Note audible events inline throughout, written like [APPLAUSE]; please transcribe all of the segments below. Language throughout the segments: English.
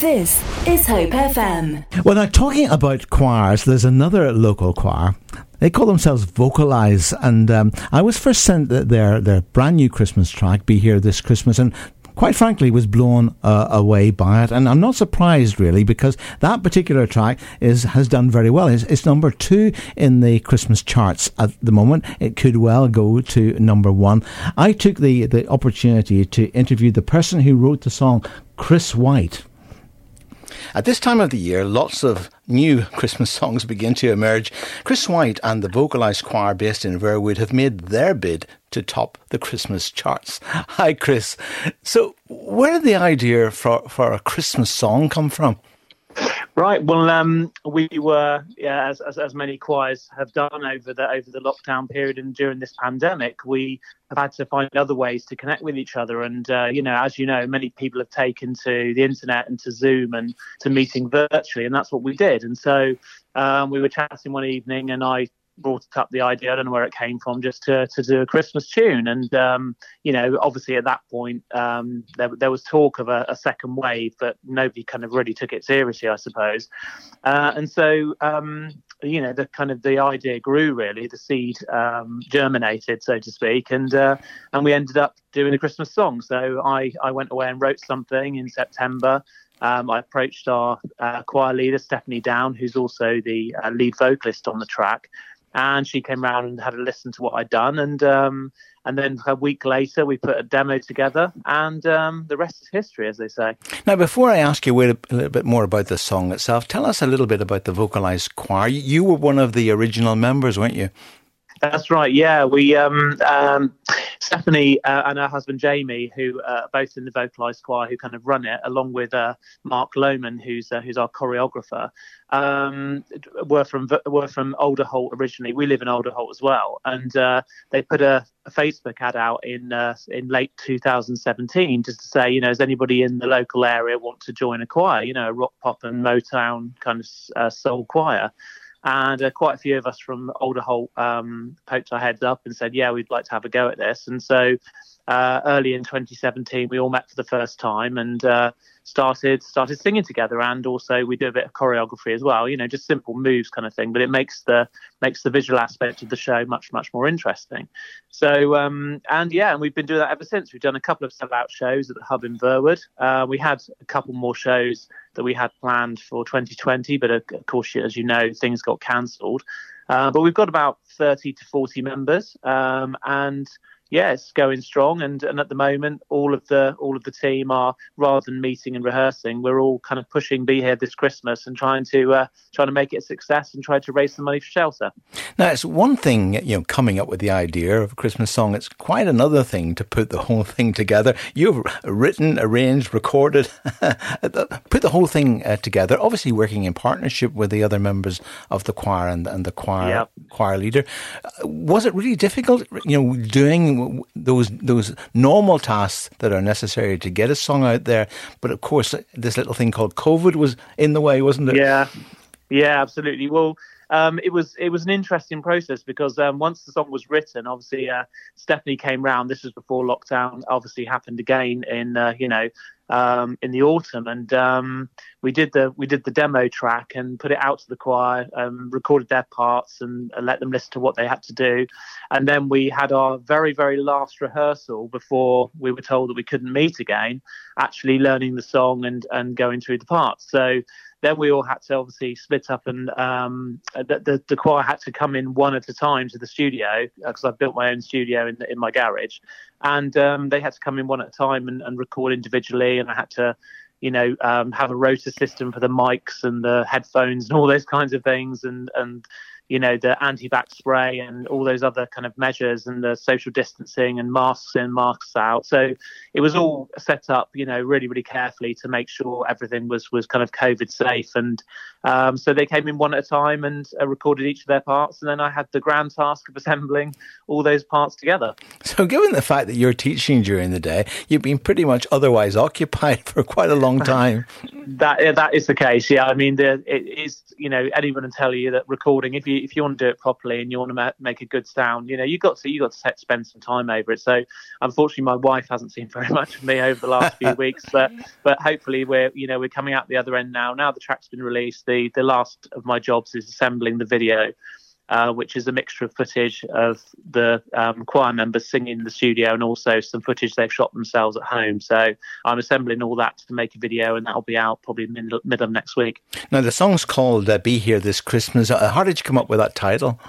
This is Hope FM. Well, now talking about choirs, there's another local choir. They call themselves Vocalize, and um, I was first sent their their brand new Christmas track, "Be Here This Christmas," and quite frankly, was blown uh, away by it. And I'm not surprised really because that particular track is has done very well. It's, it's, number two in the Christmas charts at the moment. It could well go to number one. I took the, the opportunity to interview the person who wrote the song, Chris White. At this time of the year, lots of new [LAUGHS] Christmas songs begin to emerge. Chris White and the vocalised choir based in Verwood have made their bid to top the Christmas charts. [LAUGHS] Hi, Chris. So, where did the idea for, for a Christmas song come from? Right. Well, um, we were, yeah, as, as, as many choirs have done over the over the lockdown period and during this pandemic, we have had to find other ways to connect with each other. And uh, you know, as you know, many people have taken to the internet and to Zoom and to meeting virtually, and that's what we did. And so um, we were chatting one evening, and I brought up the idea. I don't know where it came from, just to, to do a Christmas tune. And um, you know, obviously at that point, um, there, there was talk of a, a, second wave, but nobody kind of really took it seriously, I suppose. Uh, and so, um, you know, the kind of the idea grew really, the seed um, germinated, so to speak, and uh, and we ended up doing a Christmas song. So I I went away and wrote something in September. Um, I approached our uh, choir leader, Stephanie Down, who's also the uh, lead vocalist on the track, and she came around and had a listen to what I'd done, and um, and then a week later we put a demo together, and um, the rest is history, as they say. Now, before I ask you a little bit more about the song itself, tell us a little bit about the vocalized choir. You were one of the original members, weren't you? That's right. Yeah, we um, um, Stephanie uh, and her husband Jamie, who uh, are both in the vocalised choir, who kind of run it, along with uh, Mark Lohman, who's uh, who's our choreographer, um, were from were from Alderholt originally. We live in Alderholt as well, and uh, they put a, a, Facebook ad out in uh, in late 2017 just to say, you know, does anybody in the local area want to join a choir? You know, a rock pop and Motown kind of soul choir and uh, quite a few of us from Alderholt um, poked our heads up and said, "Yeah, we'd like to have a go at this." And so, uh, early in 2017, we all met for the first time and uh, started started singing together. And also, we do a bit of choreography as well. You know, just simple moves kind of thing. But it makes the makes the visual aspect of the show much much more interesting. So, um, and yeah, and we've been doing that ever since. We've done a couple of sellout shows at the Hub in Verwood. Uh, we had a couple more shows that we had planned for 2020, but of course, as you know, things got cancelled. Uh, but we've got about 30 to 40 members, um, and yeah, it's going strong. And, and at the moment, all of the all of the team are rather than meeting and rehearsing, we're all kind of pushing be here this Christmas and trying to uh, trying to make it a success and try to raise some money for shelter. Now, it's one thing you know coming up with the idea of a Christmas song. It's quite another thing to put the whole [LAUGHS] thing together. You've written, arranged, recorded, [LAUGHS] put the whole thing uh, together. Obviously, working in partnership with the other members of the choir and, and the choir yep. choir leader. Uh, was it really difficult? You know, doing those those normal tasks that are necessary to get a song out there. But of course, this little thing called COVID was in the way, wasn't it? Yeah, yeah, absolutely. Well. Um, it was it was an interesting process because um, once the song was written, obviously uh, Stephanie came round. This was before lockdown. Obviously happened again in uh, you know um, in the autumn, and um, we did the we did the demo track and put it out to the choir, um, recorded their parts, and, and, let them listen to what they had to do, and then we had our very very last rehearsal before we were told that we couldn't meet again, actually learning the song and and going through the parts. So then we all had to obviously split up and um, the, the, the, choir had to come in one at a time to the studio because uh, I built my own studio in, in my garage. And um, they had to come in one at a time and, and record individually. And I had to, you know, um, have a rota system for the mics and the headphones and all those kinds of things. And, and you know, the antibac spray and all those other kind of measures and the social distancing and masks in, masks out. So it was all set up, you know, really, really carefully to make sure everything was was kind of COVID safe. And um, so they came in one at a time and uh, recorded each of their parts, and then I had the grand task of [LAUGHS] assembling all those parts together. So, given the fact that you're teaching during the day, you've been pretty much otherwise [LAUGHS] occupied for quite a long time. [LAUGHS] that that is the case. Yeah, I mean, the, it is you know anyone can tell you that recording if you you if you want to do it properly and you want to ma- make a good sound, you know, you got to you got to spend some time over it. So unfortunately, my wife hasn't seen very [LAUGHS] much of me over the last few weeks, but [LAUGHS] but hopefully we're you know we're coming out the other end now. Now the track's been released. The the last of my jobs is assembling the video uh, which is a mixture of footage of the um, choir members singing in the studio and also some footage they've shot themselves at home. So I'm assembling all that to make a video, and that'll be out probably mid, mid of next week. Now, the song's called uh, Be Here This Christmas. Uh, how did you come up with that title?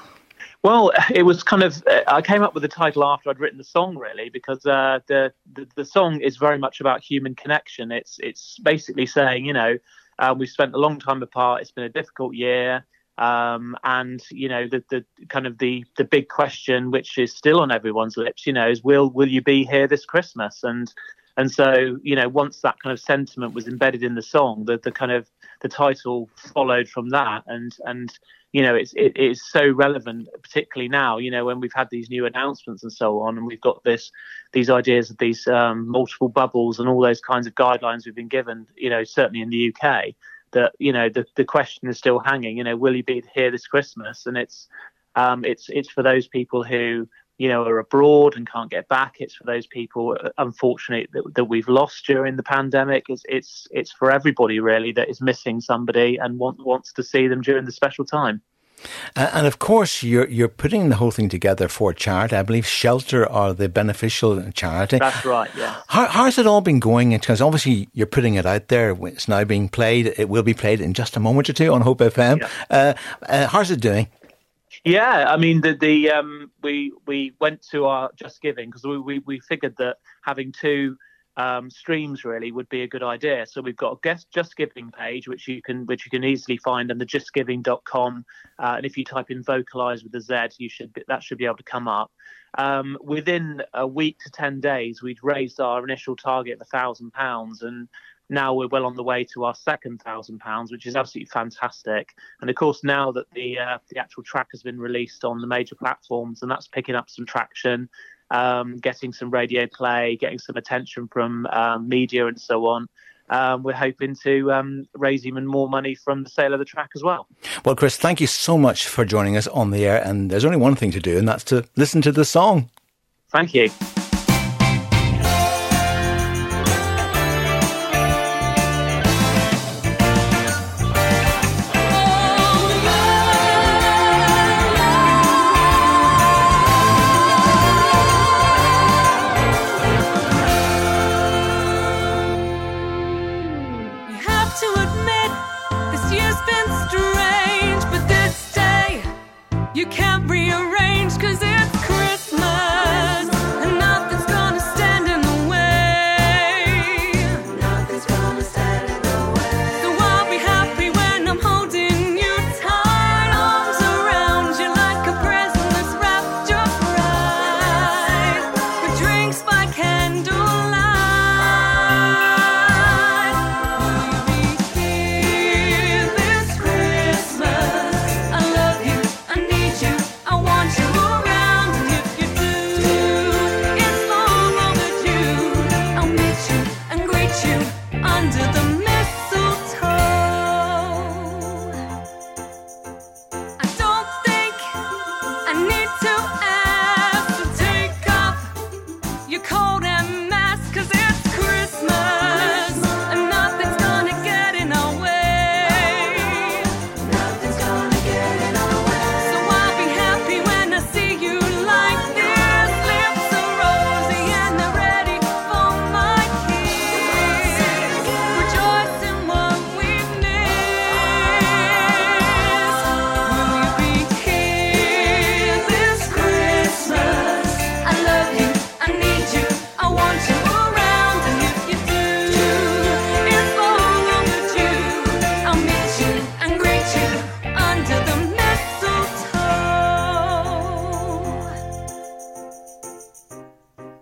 Well, it was kind of. Uh, I came up with the title after I'd written the song, really, because uh, the, the, the song is very much about human connection. It's it's basically saying, you know, uh, we've spent a long time apart. It's been a difficult year. Um, and you know the, the kind of the the big question, which is still on everyone's lips, you know, is will will you be here this Christmas? And and so you know once that kind of sentiment was embedded in the song, the the kind of the title followed from that, and and you know it's it is so relevant, particularly now, you know, when we've had these new announcements and so on, and we've got this these ideas of these um, multiple bubbles and all those kinds of guidelines we've been given, you know, certainly in the UK that you know the the question is still hanging. You know, will he be here this Christmas? And it's um, it's it's for those people who you know are abroad and can't get back. It's for those people, uh, unfortunately, that, that we've lost during the pandemic. It's it's it's for everybody really that is missing somebody and want, wants to see them during the special time. Uh, and of course, you're you're putting the whole thing together for charity. I believe Shelter are the beneficial charity. That's right. Yeah. How, how's it all been going? Because obviously you're putting it out there. It's now being played. It will be played in just a moment or two on Hope FM. Yeah. Uh, uh, how's it doing? Yeah, I mean the the um, we we went to our Just Giving because we, we we figured that having two um, streams really would be a good idea. So we've got a guest Just Giving page, which you can which you can easily find on the justgiving.com. Uh, and if you type in vocalize with a Z, you should be, that should be able to come up. Um, within a week to ten days, we'd raised our initial target of a thousand pounds, and now we're well on the way to our second thousand pounds, which is absolutely fantastic. And of course, now that the uh, the actual track has been released on the major platforms, and that's picking up some traction um, getting some radio play, getting some attention from um, media and so on. Um, we're hoping to um, raise even more money from the sale of the track as well. Well, Chris, thank you so much for joining us on the air. And there's only one thing to do, and that's to listen to the song. Thank you.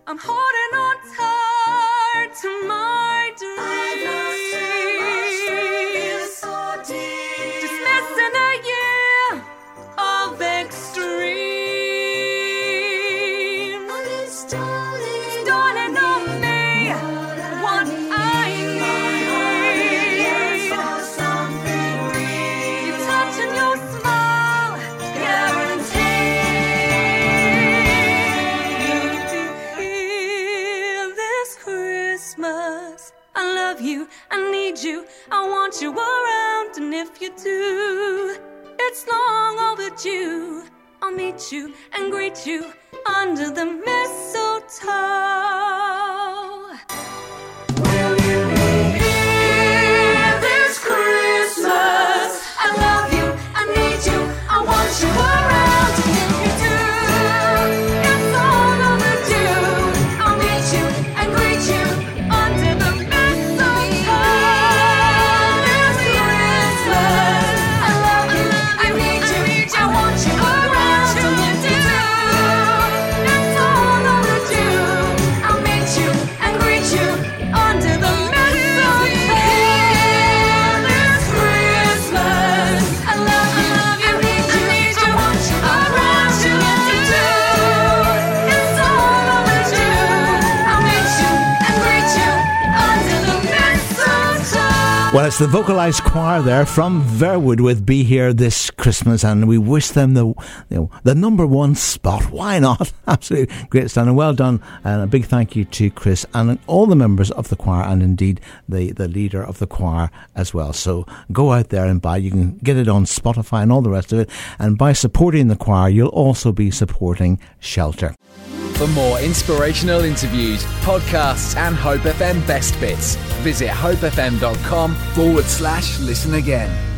I'm hot. You under the mistletoe. Well, it's the vocalised choir there from Verwood with "Be Here This Christmas," and we wish them the you know, the number one spot. Why not? [LAUGHS] Absolutely great stand, and well done. And a big thank you to Chris and all the members of the choir, and indeed the the leader of the choir as well. So go out there and buy. You can get it on Spotify and all the rest of it. And by supporting the choir, you'll also be supporting Shelter. For more inspirational interviews, podcasts, and Hope FM best bits, visit hopefm.com forward slash listen again.